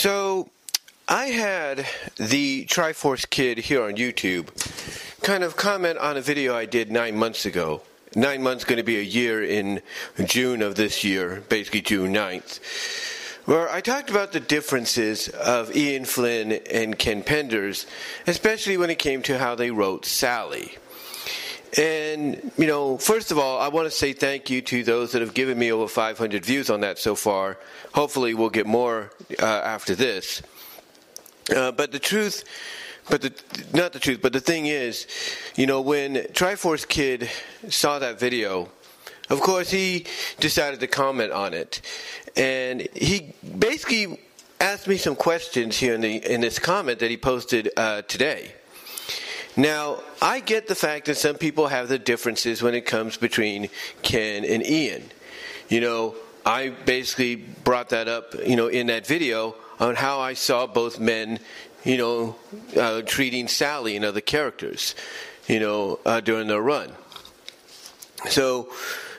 So, I had the Triforce Kid here on YouTube kind of comment on a video I did nine months ago. Nine months going to be a year in June of this year, basically June 9th, where I talked about the differences of Ian Flynn and Ken Penders, especially when it came to how they wrote Sally. And, you know, first of all, I want to say thank you to those that have given me over 500 views on that so far. Hopefully, we'll get more uh, after this. Uh, but the truth, but the, not the truth, but the thing is, you know, when Triforce Kid saw that video, of course, he decided to comment on it. And he basically asked me some questions here in, the, in this comment that he posted uh, today. Now, I get the fact that some people have the differences when it comes between Ken and Ian. You know, I basically brought that up, you know, in that video on how I saw both men, you know, uh, treating Sally and other characters, you know, uh, during their run. So,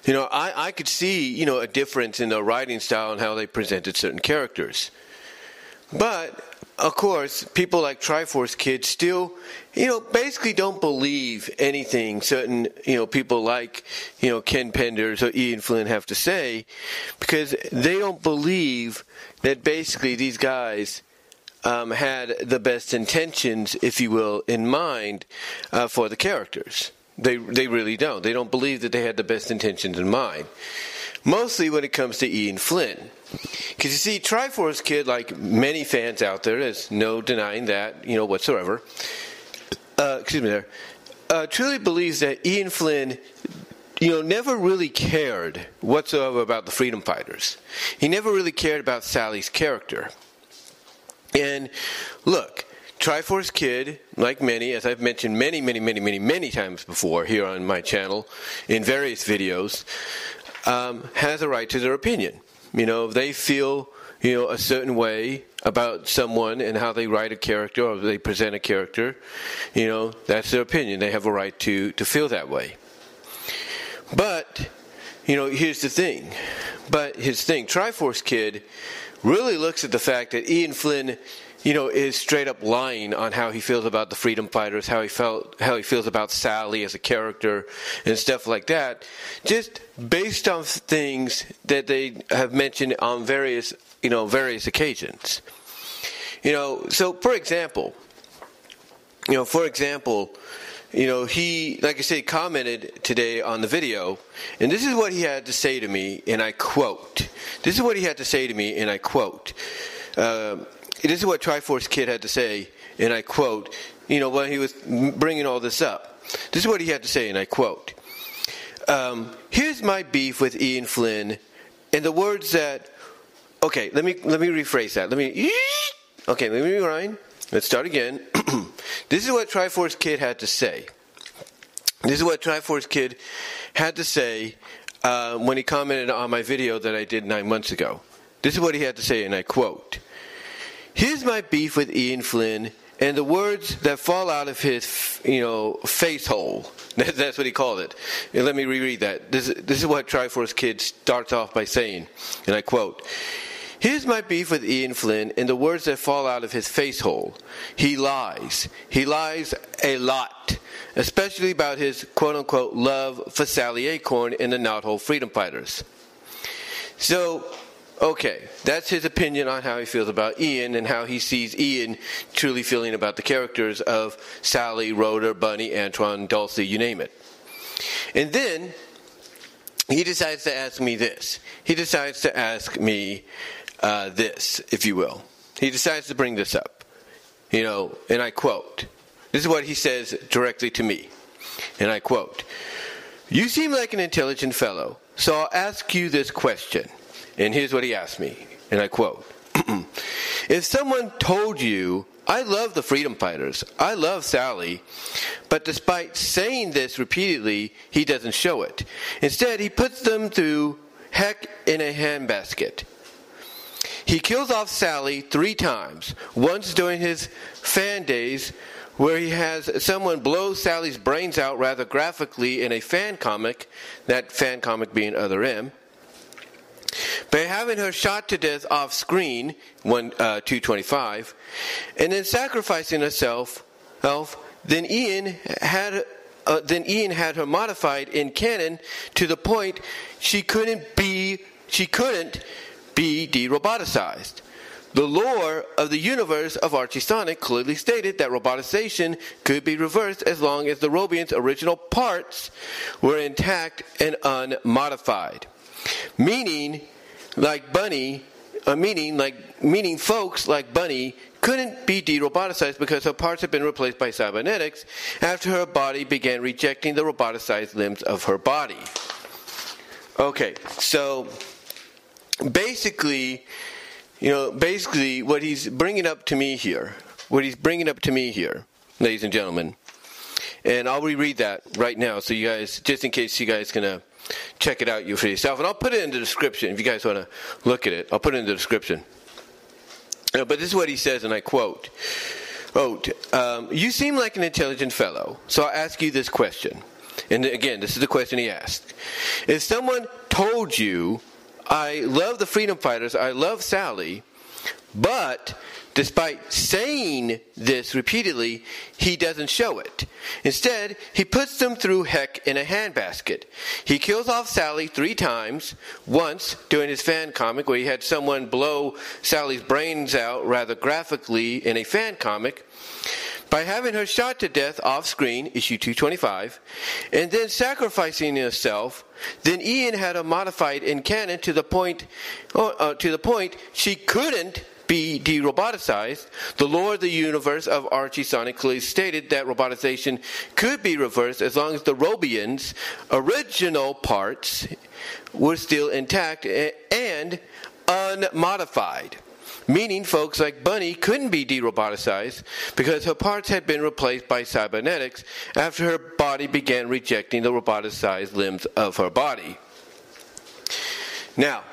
you know, I, I could see, you know, a difference in the writing style and how they presented certain characters. But of course, people like Triforce Kids still, you know, basically don't believe anything certain, you know, people like, you know, Ken Penders or Ian Flynn have to say because they don't believe that basically these guys um, had the best intentions, if you will, in mind uh, for the characters. They, they really don't. They don't believe that they had the best intentions in mind. Mostly when it comes to Ian Flynn. Because you see, Triforce Kid, like many fans out there, there's no denying that, you know, whatsoever. Uh, excuse me, there. Uh, truly believes that Ian Flynn, you know, never really cared whatsoever about the freedom fighters. He never really cared about Sally's character. And look, Triforce Kid, like many, as I've mentioned many, many, many, many, many times before here on my channel in various videos, um, has a right to their opinion. You know, if they feel, you know, a certain way about someone and how they write a character or they present a character, you know, that's their opinion. They have a right to, to feel that way. But, you know, here's the thing. But his thing, Triforce Kid really looks at the fact that Ian Flynn you know, is straight up lying on how he feels about the freedom fighters, how he felt, how he feels about Sally as a character, and stuff like that, just based on things that they have mentioned on various, you know, various occasions. You know, so for example, you know, for example, you know, he, like I said, commented today on the video, and this is what he had to say to me, and I quote. This is what he had to say to me, and I quote. Uh, this is what Triforce Kid had to say, and I quote, you know, when he was bringing all this up. This is what he had to say, and I quote. Um, Here's my beef with Ian Flynn, in the words that, okay, let me, let me rephrase that. Let me, okay, let me rewind. Let's start again. this is what Triforce Kid had to say. This is what Triforce Kid had to say uh, when he commented on my video that I did nine months ago. This is what he had to say, and I quote Here's my beef with Ian Flynn and the words that fall out of his, you know, face hole. That's what he called it. And let me reread that. This, this is what Triforce Kid starts off by saying, and I quote, Here's my beef with Ian Flynn and the words that fall out of his face hole. He lies. He lies a lot, especially about his quote unquote love for Sally Acorn and the Knothole Freedom Fighters. So, Okay, that's his opinion on how he feels about Ian and how he sees Ian truly feeling about the characters of Sally, Rotor, Bunnie, Antoine, Dulcie, you name it. And then he decides to ask me this. He decides to ask me uh, this, if you will. He decides to bring this up. You know, and I quote. This is what he says directly to me. And I quote You seem like an intelligent fellow, so I'll ask you this question. And here's what he asked me, and I quote If someone told you, I love the freedom fighters, I love Sally, but despite saying this repeatedly, he doesn't show it. Instead, he puts them through heck in a handbasket. He kills off Sally three times, once during his fan days, where he has someone blow Sally's brains out rather graphically in a fan comic, that fan comic being Other M. by having her shot to death off screen, one, uh, 225, and then sacrificing herself, elf, then Ian had uh, then Ian had her modified in canon to the point she couldn't be she couldn't be de-roboticized. The lore of the universe of Archie Sonic clearly stated that roboticization could be reversed as long as the Robian's original parts were intact and unmodified. Meaning, like Bunnie, uh, meaning like meaning folks like Bunnie couldn't be de-roboticized because her parts had been replaced by cybernetics after her body began rejecting the roboticized limbs of her body. Okay, so basically you know, basically, what he's bringing up to me here, what he's bringing up to me here, ladies and gentlemen, and I'll reread that right now, so you guys, just in case you guys uh, check it out you for yourself, and I'll put it in the description if you guys want to look at it. I'll put it in the description. Uh, but this is what he says, and I quote. Oh, um, you seem like an intelligent fellow, so I'll ask you this question. And again, this is the question he asked. If someone told you I love the freedom fighters. I love Sally. But despite saying this repeatedly, he doesn't show it. Instead, he puts them through heck in a handbasket. He kills off Sally three times, once during his fan comic where he had someone blow Sally's brains out rather graphically in a fan comic, by having her shot to death off screen, issue 225, and then sacrificing herself, then Ian had her modified in canon to the point, uh, uh, to the point she couldn't be de-roboticized. The lore of the universe of Archie clearly stated that robotization could be reversed as long as the Robians' original parts were still intact and unmodified meaning folks like Bunnie couldn't be de-roboticized because her parts had been replaced by cybernetics after her body began rejecting the roboticized limbs of her body. Now,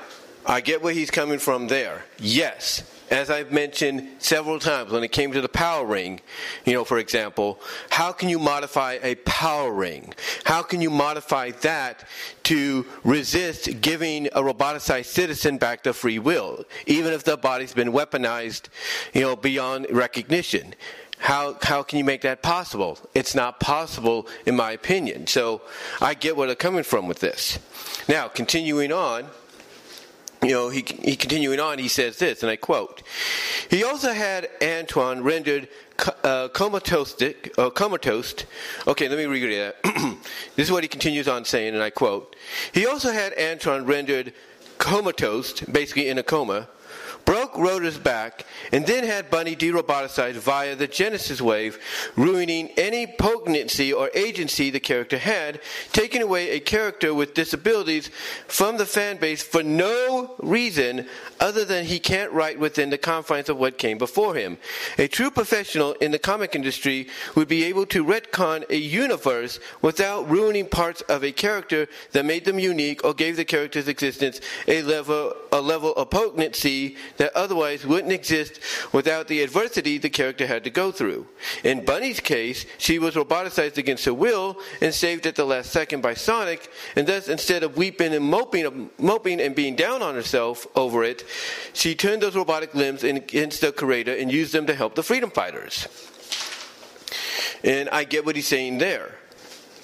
I get where he's coming from there. Yes, as I've mentioned several times, when it came to the power ring, you know, for example, how can you modify a power ring? How can you modify that to resist giving a roboticized citizen back their free will, even if the body's been weaponized, you know, beyond recognition? How, how can you make that possible? It's not possible, in my opinion. So I get where they're coming from with this. Now, continuing on, you know, he, he continuing on, he says this, and I quote: He also had Antoine rendered uh, comatose, uh, comatose. Okay, let me read that. this is what he continues on saying, and I quote: He also had Antoine rendered comatose, basically in a coma, broke Rotor's back, and then had Bunnie deroboticized via the Genesis wave, ruining any potency or agency the character had, taking away a character with disabilities from the fan base for no reason other than he can't write within the confines of what came before him. A true professional in the comic industry would be able to retcon a universe without ruining parts of a character that made them unique or gave the character's existence a level, a level of potency that otherwise wouldn't exist without the adversity the character had to go through. In Bunnie's case, she was roboticized against her will and saved at the last second by Sonic, and thus instead of weeping and moping, moping and being down on herself over it, she turned those robotic limbs against the creator and used them to help the freedom fighters. And I get what he's saying there.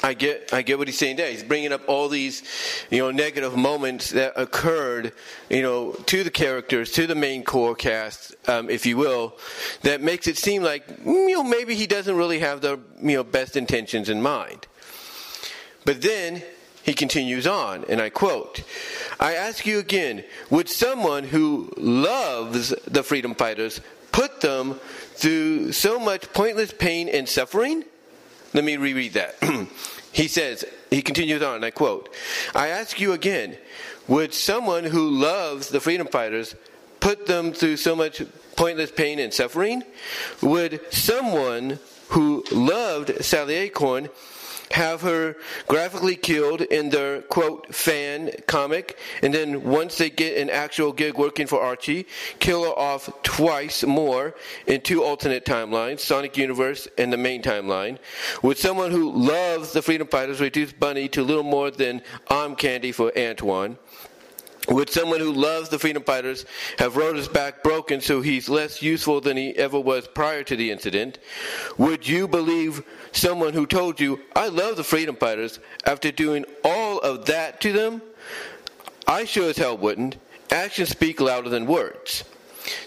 I get, I get what he's saying there. He's bringing up all these, you know, negative moments that occurred, you know, to the characters, to the main core cast, um, if you will, that makes it seem like, you know, maybe he doesn't really have the, you know, best intentions in mind. But then he continues on, and I quote, I ask you again, would someone who loves the freedom fighters put them through so much pointless pain and suffering? Let me reread that. he says, he continues on, I quote, I ask you again, would someone who loves the freedom fighters put them through so much pointless pain and suffering? Would someone who loved Sally Acorn have her graphically killed in their quote fan comic, and then once they get an actual gig working for Archie, kill her off twice more in two alternate timelines, Sonic Universe and the main timeline. Would someone who loves the Freedom Fighters reduce Bunnie to little more than arm candy for Antoine? Would someone who loves the freedom fighters have Rotor's back broken so he's less useful than he ever was prior to the incident? Would you believe someone who told you, I love the freedom fighters, after doing all of that to them? I sure as hell wouldn't. Actions speak louder than words.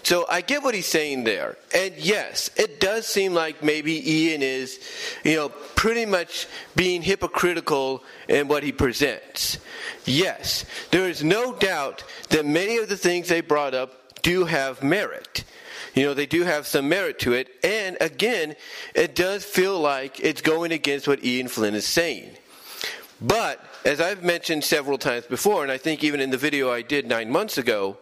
So I get what he's saying there. And yes, it does seem like maybe Ian is, you know, pretty much being hypocritical in what he presents. Yes, there is no doubt that many of the things they brought up do have merit. You know, they do have some merit to it. And again, it does feel like it's going against what Ian Flynn is saying. But, as I've mentioned several times before, and I think even in the video I did nine months ago,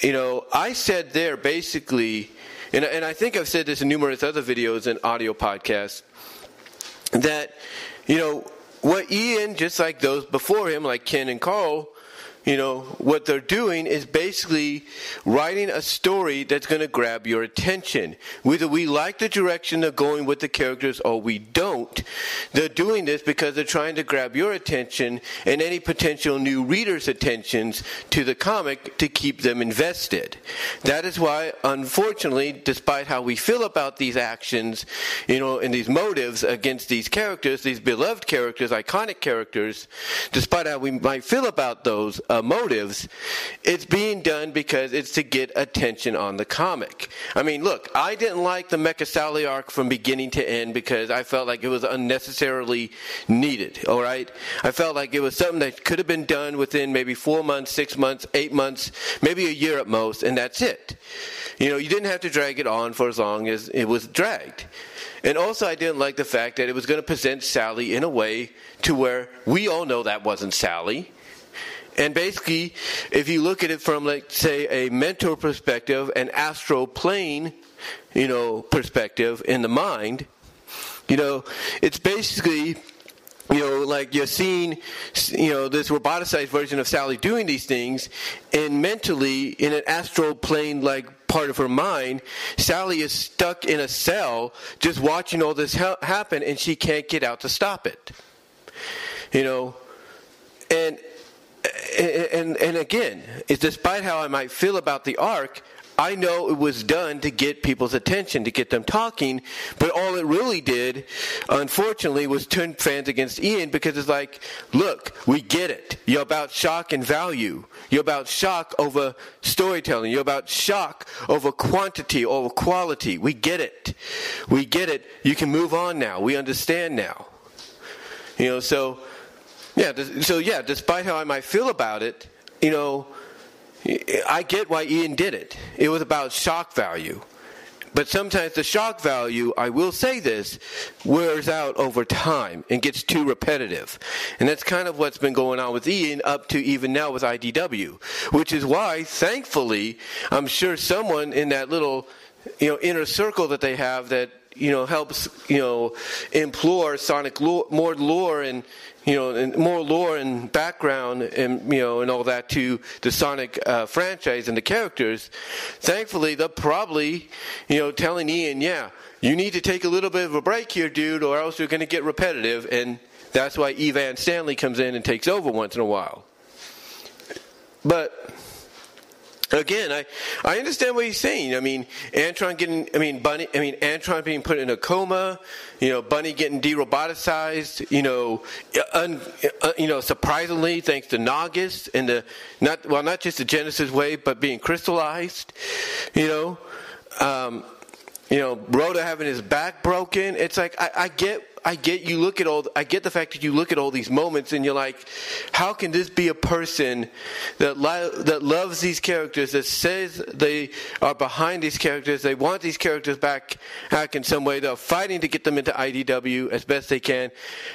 you know, I said there basically, and, and I think I've said this in numerous other videos and audio podcasts, that, you know, what Ian, just like those before him, like Ken and Karl, you know, what they're doing is basically writing a story that's going to grab your attention. Whether we like the direction they're going with the characters or we don't, they're doing this because they're trying to grab your attention and any potential new readers' attentions to the comic to keep them invested. That is why, unfortunately, despite how we feel about these actions, you know, and these motives against these characters, these beloved characters, iconic characters, despite how we might feel about those, uh, motives, it's being done because it's to get attention on the comic. I mean, look, I didn't like the Mecha Sally arc from beginning to end because I felt like it was unnecessarily needed, all right? I felt like it was something that could have been done within maybe four months, six months, eight months, maybe a year at most, and that's it. You know, you didn't have to drag it on for as long as it was dragged. And also, I didn't like the fact that it was going to present Sally in a way to where we all know that wasn't Sally. And basically, if you look at it from, like, say, a mental perspective, an astral plane, you know, perspective in the mind, you know, it's basically you know, like you're seeing, you know, this roboticized version of Sally doing these things, and mentally, in an astral plane like part of her mind, Sally is stuck in a cell just watching all this ha- happen, and she can't get out to stop it. You know, and and, and again, despite how I might feel about the arc, I know it was done to get people's attention, to get them talking, but all it really did, unfortunately, was turn fans against Ian because it's like, look, we get it. You're about shock and value. You're about shock over storytelling. You're about shock over quantity, over quality. We get it. We get it. You can move on now. We understand now. You know, so yeah, so yeah, despite how I might feel about it, you know, I get why Ian did it. It was about shock value. But sometimes the shock value, I will say this, wears out over time and gets too repetitive. And that's kind of what's been going on with Ian up to even now with IDW. Which is why, thankfully, I'm sure someone in that little you know inner circle that they have that you know helps you know implore sonic lore, more lore and you know, and more lore and background and you know and all that to the Sonic uh, franchise and the characters. Thankfully, they're probably you know telling Ian, yeah, you need to take a little bit of a break here, dude, or else you're going to get repetitive, and that's why Evan Stanley comes in and takes over once in a while. But Again, I, I understand what he's saying. I mean, Antoine getting, I mean, Bunnie, I mean, Antoine being put in a coma, you know, Bunnie getting de-roboticized, you know, un, uh, you know, surprisingly, thanks to Naugus and the, not, well, not just the Genesis wave, but being crystallized, you know, um, you know, Rotor having his back broken. It's like, I, I get I get you look at all I get the fact that you look at all these moments and you're like how can this be a person that li- that loves these characters that says they are behind these characters they want these characters back back in some way they're fighting to get them into IDW as best they can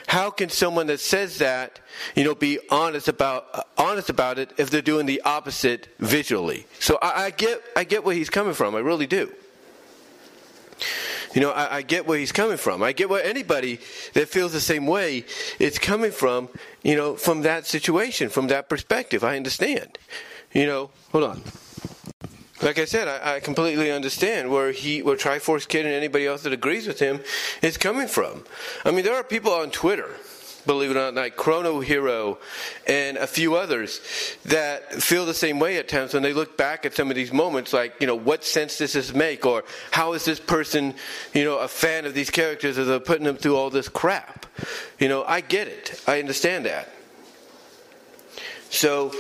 how can someone that says that you know be honest about uh, honest about it if they're doing the opposite visually so I, I get I get where he's coming from I really do you know, I, I, get where he's coming from. I get where anybody that feels the same way is coming from, you know, from that situation, from that perspective. I understand. You know, hold on. Like I said, I, I completely understand where he, where Triforce Kid and anybody else that agrees with him is coming from. I mean, there are people on Twitter believe it or not, like Chrono Hero and a few others that feel the same way at times when they look back at some of these moments, like, you know, what sense does this make? Or how is this person, you know, a fan of these characters as they're putting them through all this crap? You know, I get it. I understand that. So,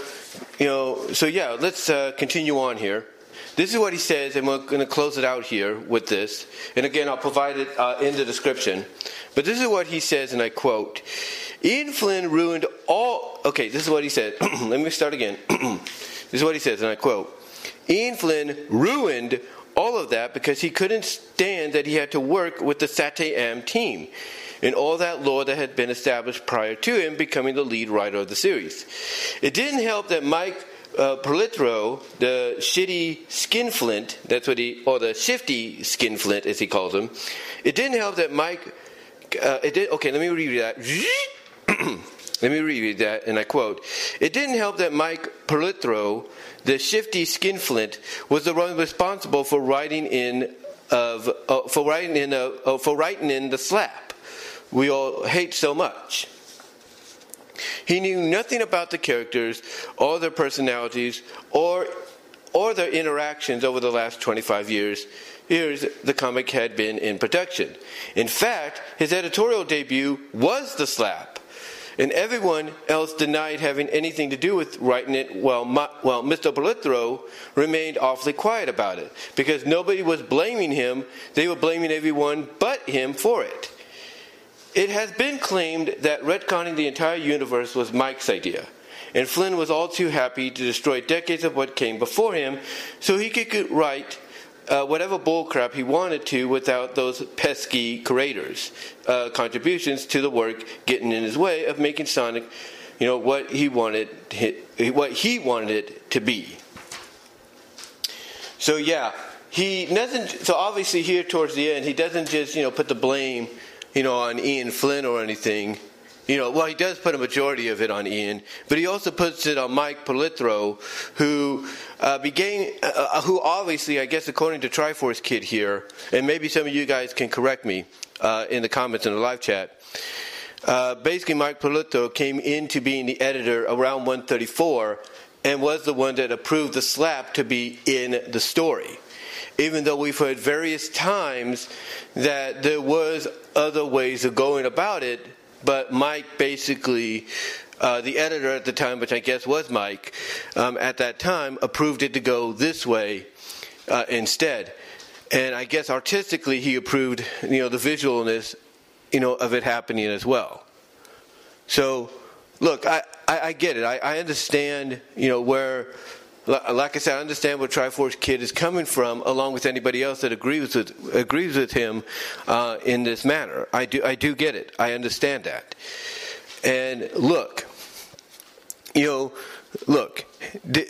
you know, so yeah, let's uh, continue on here. This is what he says, and we're going to close it out here with this. And again, I'll provide it uh, in the description. But this is what he says, and I quote Ian Flynn ruined all. Okay, this is what he said. Let me start again. this is what he says, and I quote Ian Flynn ruined all of that because he couldn't stand that he had to work with the SatAM team and all that lore that had been established prior to him becoming the lead writer of the series. It didn't help that Mike uh, the shitty skinflint, that's what he, or the shifty skinflint as he calls him, it didn't help that Mike, uh, it did, okay, let me read that. let me reread that, and I quote, It didn't help that Mike Pellerito, the shifty skinflint, was the one responsible for writing in of uh, for writing in a, uh, for writing in the slap we all hate so much. He knew nothing about the characters or their personalities or, or their interactions over the last 25 years years the comic had been in production. In fact, his editorial debut was The Slap, and everyone else denied having anything to do with writing it while, while Mr. Pellerito remained awfully quiet about it because nobody was blaming him, they were blaming everyone but him for it. It has been claimed that retconning the entire universe was Mike's idea, and Flynn was all too happy to destroy decades of what came before him so he could write uh, whatever bullcrap he wanted to without those pesky creators' uh, contributions to the work getting in his way of making Sonic, you know, what he wanted, what he wanted it to be. So yeah, he doesn't. So obviously here towards the end, he doesn't just you know put the blame you know, on Ian Flynn or anything. You know, well, he does put a majority of it on Ian, but he also puts it on Mike Pellerito, who uh, began, uh, who obviously, I guess, according to Triforce Kid here, and maybe some of you guys can correct me uh, in the comments in the live chat. Uh, basically, Mike Pellerito came into being the editor around 134 and was the one that approved the slap to be in the story even though we've heard various times that there was other ways of going about it, but Mike basically, uh, the editor at the time, which I guess was Mike, um, at that time approved it to go this way uh, instead. And I guess artistically he approved, you know, the visualness, you know, of it happening as well. So, look, I, I, I get it. I, I understand, you know, where like I said, I understand where Triforce Kid is coming from, along with anybody else that agrees with agrees with him uh, in this manner. I do, I do get it. I understand that. And look, you know, look,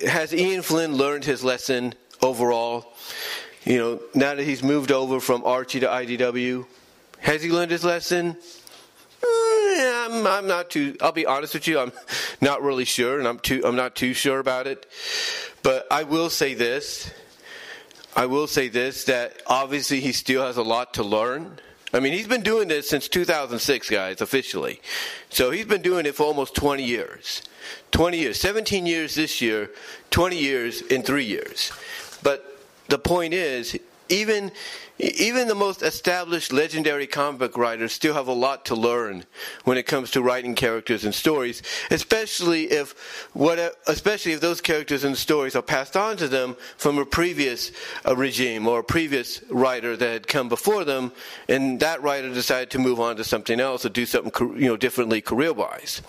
has Ian Flynn learned his lesson overall? You know, now that he's moved over from Archie to IDW, has he learned his lesson? Eh, I'm, I'm not too. I'll be honest with you. I'm not really sure, and I'm too. I'm not too sure about it. But I will say this. I will say this that obviously he still has a lot to learn. I mean, he's been doing this since 2006, guys, officially. So he's been doing it for almost 20 years. 20 years. 17 years this year, 20 years in three years. But the point is, even even the most established legendary comic book writers still have a lot to learn when it comes to writing characters and stories, especially if what especially if those characters and stories are passed on to them from a previous uh, regime or a previous writer that had come before them, and that writer decided to move on to something else or do something you know differently career-wise.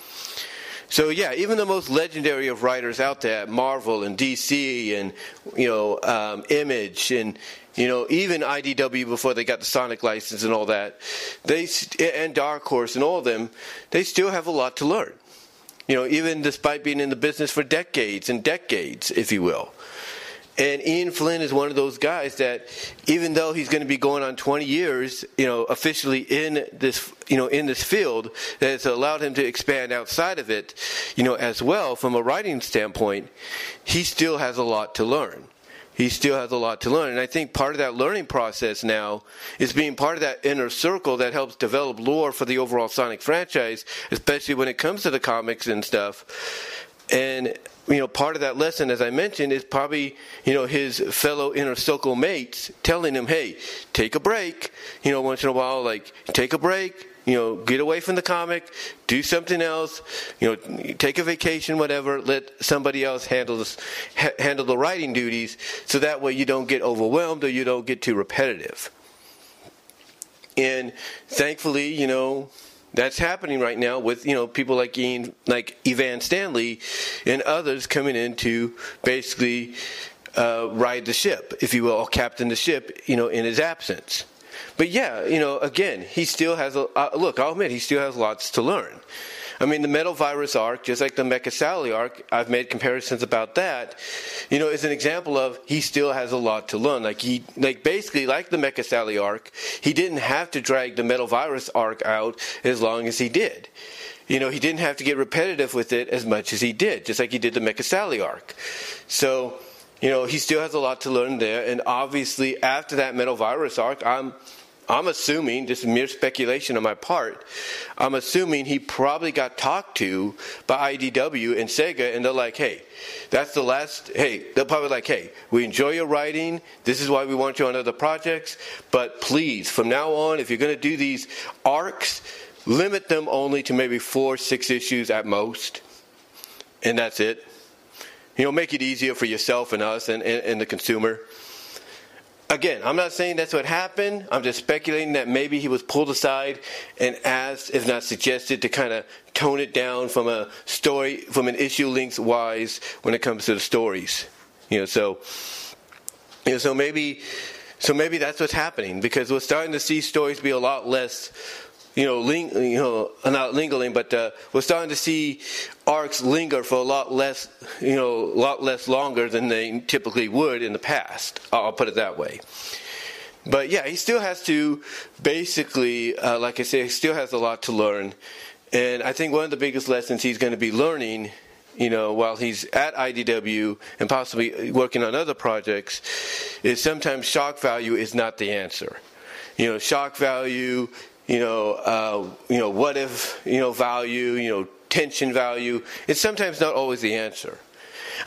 So yeah, even the most legendary of writers out there, Marvel and DC and you know um, Image and you know, even IDW before they got the Sonic license and all that, they and Dark Horse and all of them, they still have a lot to learn. You know, even despite being in the business for decades and decades, if you will. And Ian Flynn is one of those guys that, even though he's going to be going on 20 years, you know, officially in this, you know, in this field, that has allowed him to expand outside of it, you know, as well from a writing standpoint, he still has a lot to learn he still has a lot to learn. And I think part of that learning process now is being part of that inner circle that helps develop lore for the overall Sonic franchise, especially when it comes to the comics and stuff. And you know, part of that lesson, as I mentioned, is probably, you know, his fellow inner circle mates telling him, hey, take a break, you know, once in a while, like, take a break, you know, get away from the comic, do something else, you know, take a vacation, whatever. Let somebody else handle this, ha- handle the writing duties, so that way you don't get overwhelmed or you don't get too repetitive. And thankfully, you know, that's happening right now with you know people like Ian, like Evan Stanley, and others coming in to basically uh, ride the ship, if you will, captain the ship, you know, in his absence. But yeah, you know, again, he still has a uh, look. I'll admit he still has lots to learn. I mean, the metal virus arc, just like the Mecha Sally arc, I've made comparisons about that. You know, is an example of he still has a lot to learn. Like he, like basically, like the Mecha Sally arc, he didn't have to drag the metal virus arc out as long as he did. You know, he didn't have to get repetitive with it as much as he did, just like he did the Mecha Sally arc. So, you know, he still has a lot to learn there. And obviously, after that metal virus arc, I'm I'm assuming, just mere speculation on my part, I'm assuming he probably got talked to by IDW and Sega, and they're like, hey, that's the last, hey, they're probably like, hey, we enjoy your writing, this is why we want you on other projects, but please, from now on, if you're going to do these arcs, limit them only to maybe four, six issues at most, and that's it. You know, make it easier for yourself and us and, and, and the consumer again, I'm not saying that's what happened. I'm just speculating that maybe he was pulled aside and asked, if not suggested, to kind of tone it down from a story, from an issue length wise when it comes to the stories. You know, so, you know, so maybe, so maybe that's what's happening because we're starting to see stories be a lot less you know, ling, you know, not lingering, but uh, we're starting to see arcs linger for a lot less, you know, a lot less longer than they typically would in the past. I'll put it that way. But yeah, he still has to basically, uh, like I say, he still has a lot to learn. And I think one of the biggest lessons he's going to be learning, you know, while he's at IDW and possibly working on other projects, is sometimes shock value is not the answer. You know, shock value you know, uh, you know, what if, you know, value, you know, tension value. It's sometimes not always the answer.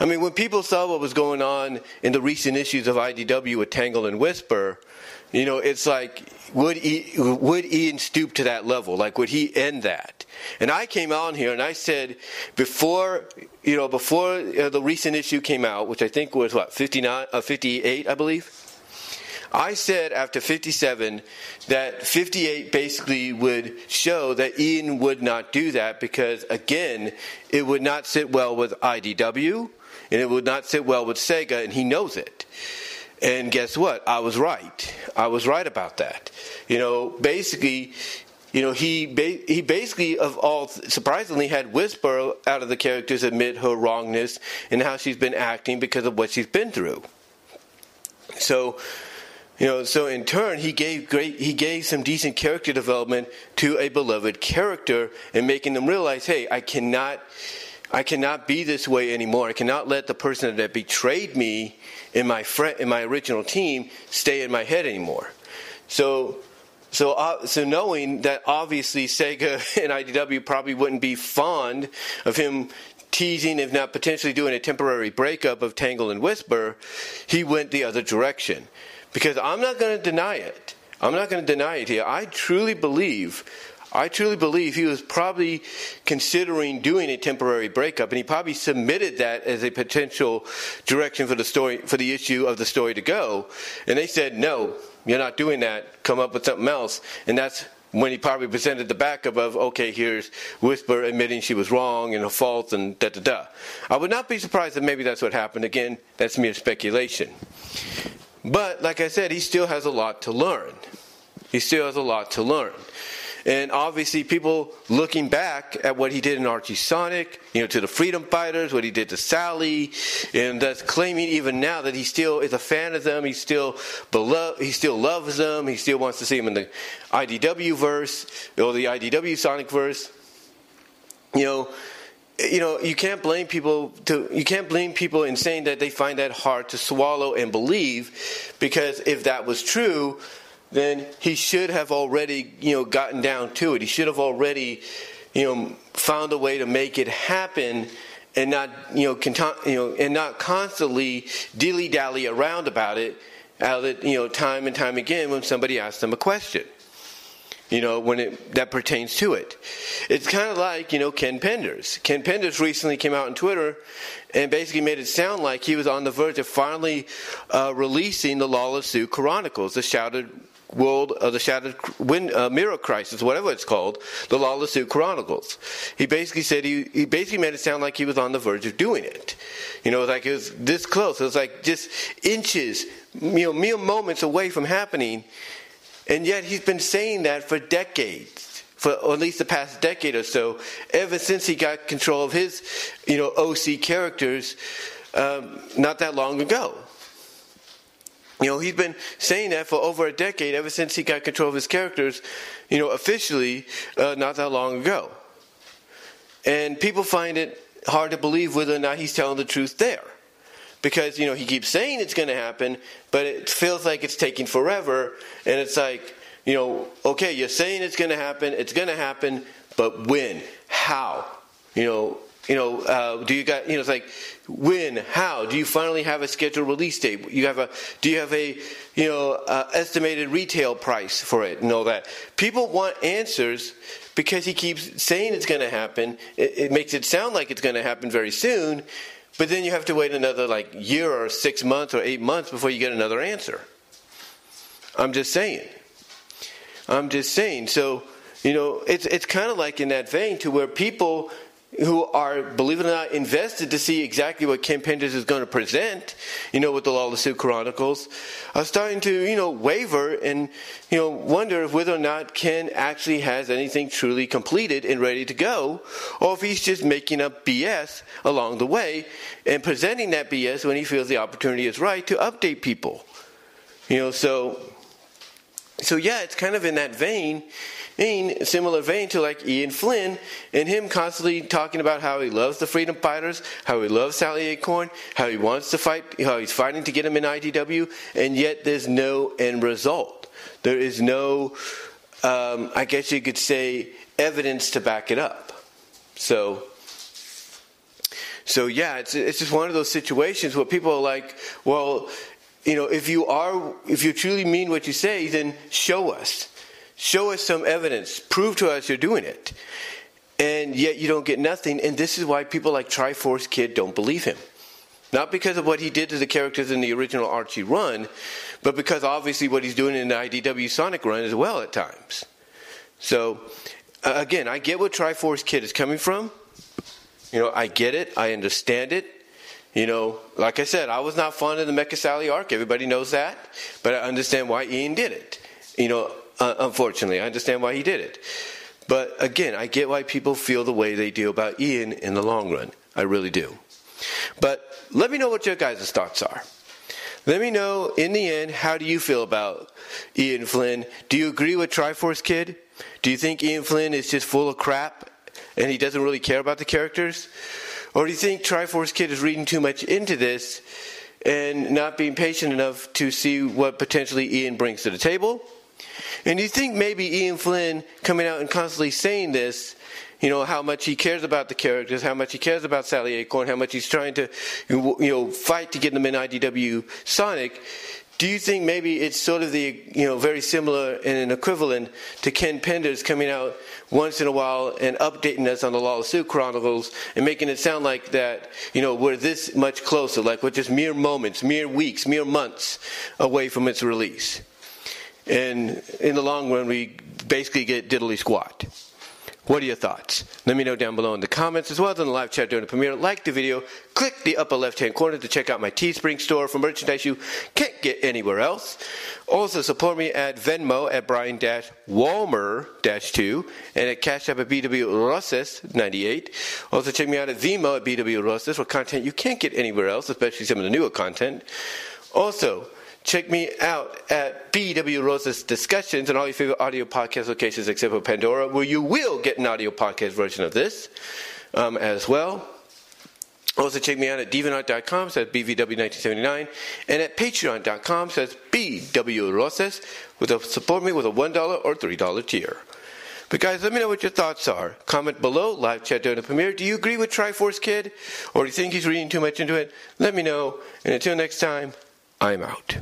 I mean, when people saw what was going on in the recent issues of IDW with Tangle and Whisper, you know, it's like, would, he, would Ian stoop to that level? Like, would he end that? And I came on here and I said, before, you know, before uh, the recent issue came out, which I think was what, 59, uh, 58, I believe? I said after 57 that 58 basically would show that Ian would not do that because, again, it would not sit well with IDW and it would not sit well with Sega, and he knows it. And guess what? I was right. I was right about that. You know, basically, you know, he ba- he basically of all surprisingly had Whisper out of the characters admit her wrongness and how she's been acting because of what she's been through. So you know, so in turn, he gave great, he gave some decent character development to a beloved character and making them realize, hey, I cannot, I cannot be this way anymore. I cannot let the person that betrayed me in my friend, in my original team stay in my head anymore. So, so, uh, so knowing that obviously Sega and IDW probably wouldn't be fond of him teasing, if not potentially doing a temporary breakup of Tangle and Whisper, he went the other direction. Because I'm not going to deny it. I'm not going to deny it here. I truly believe, I truly believe he was probably considering doing a temporary breakup, and he probably submitted that as a potential direction for the story, for the issue of the story to go. And they said, no, you're not doing that. Come up with something else. And that's when he probably presented the backup of, okay, here's Whisper admitting she was wrong and her fault and da da da. I would not be surprised if maybe that's what happened. Again, that's mere speculation. But like I said, he still has a lot to learn. He still has a lot to learn. And obviously, people looking back at what he did in Archie Sonic, you know, to the Freedom Fighters, what he did to Sally, and that's claiming even now that he still is a fan of them. He still beloved, he still loves them. He still wants to see them in the IDW verse or the IDW Sonic verse. You know, you know you can't blame people to you can't blame people in saying that they find that hard to swallow and believe because if that was true then he should have already you know gotten down to it. He should have already you know found a way to make it happen and not you know, cont- you know and not constantly dilly dally around about it out it you know time and time again when somebody asks them a question you know, when it that pertains to it. It's kind of like, you know, Ken Penders. Ken Penders recently came out on Twitter and basically made it sound like he was on the verge of finally uh, releasing the Lara-Su Chronicles, the Shattered World, uh, the Shattered Wind, uh, Mirror Crisis, whatever it's called, the Lara-Su Chronicles. He basically said he, he basically made it sound like he was on the verge of doing it. You know, it like it was this close. It was like just inches, you know, mere moments away from happening and yet he's been saying that for decades, for at least the past decade or so, ever since he got control of his, you know, OC characters um, not that long ago. You know, he's been saying that for over a decade, ever since he got control of his characters, you know, officially uh, not that long ago. And people find it hard to believe whether or not he's telling the truth there because you know he keeps saying it's going to happen, but it feels like it's taking forever, and it's like you know, okay, you're saying it's going to happen, it's going to happen, but when, how, you know. You know, uh, do you got? You know, it's like when, how? Do you finally have a scheduled release date? You have a? Do you have a? You know, uh, estimated retail price for it and all that. People want answers because he keeps saying it's going to happen. It, it makes it sound like it's going to happen very soon, but then you have to wait another like year or six months or eight months before you get another answer. I'm just saying. I'm just saying. So, you know, it's it's kind of like in that vein to where people who are, believe it or not, invested to see exactly what Ken Penders is going to present, you know, with the Lara-Su Chronicles, are starting to, you know, waver and, you know, wonder if whether or not Ken actually has anything truly completed and ready to go, or if he's just making up BS along the way and presenting that BS when he feels the opportunity is right to update people. You know, so, so yeah, it's kind of in that vein in similar vein to like Ian Flynn and him constantly talking about how he loves the freedom fighters, how he loves Sally Acorn, how he wants to fight, how he's fighting to get him in IDW, and yet there's no end result. There is no, um, I guess you could say, evidence to back it up. So, so yeah, it's it's just one of those situations where people are like, well, you know, if you are, if you truly mean what you say, then show us. Show us some evidence. Prove to us you're doing it. And yet you don't get nothing. And this is why people like Triforce Kid don't believe him. Not because of what he did to the characters in the original Archie run, but because obviously what he's doing in the IDW Sonic run as well at times. So, uh, again, I get what Triforce Kid is coming from. You know, I get it. I understand it. You know, like I said, I was not fond of the Mecha Sally arc. Everybody knows that. But I understand why Ian did it. You know, uh, unfortunately, I understand why he did it. But again, I get why people feel the way they do about Ian in the long run. I really do. But let me know what your guys' thoughts are. Let me know in the end how do you feel about Ian Flynn? Do you agree with Triforce Kid? Do you think Ian Flynn is just full of crap and he doesn't really care about the characters? Or do you think Triforce Kid is reading too much into this and not being patient enough to see what potentially Ian brings to the table? And you think maybe Ian Flynn coming out and constantly saying this, you know, how much he cares about the characters, how much he cares about Sally Acorn, how much he's trying to, you know, fight to get them in IDW Sonic. Do you think maybe it's sort of the, you know, very similar and an equivalent to Ken Penders coming out once in a while and updating us on the Lara-Su Chronicles and making it sound like that, you know, we're this much closer, like we're just mere moments, mere weeks, mere months away from its release? And in the long run, we basically get diddly squat. What are your thoughts? Let me know down below in the comments as well as in the live chat during the premiere. Like the video, click the upper left hand corner to check out my Teespring store for merchandise you can't get anywhere else. Also support me at Venmo at Brian Walmer 2 and at Cash App at BW Rosses 98. Also check me out at Vimeo at BW Rosses for content you can't get anywhere else, especially some of the newer content. Also, Check me out at BW Rosa's Discussions and all your favorite audio podcast locations except for Pandora, where you will get an audio podcast version of this. um, as well. Also, check me out at Deviant.com, says BVW1979, and at Patreon.com, says BW Roses, with a, support me with a $1 or $3 tier. But guys, let me know what your thoughts are. Comment below, live chat during the premiere. Do you agree with Triforce Kid? Or do you think he's reading too much into it? Let me know. And until next time, I'm out.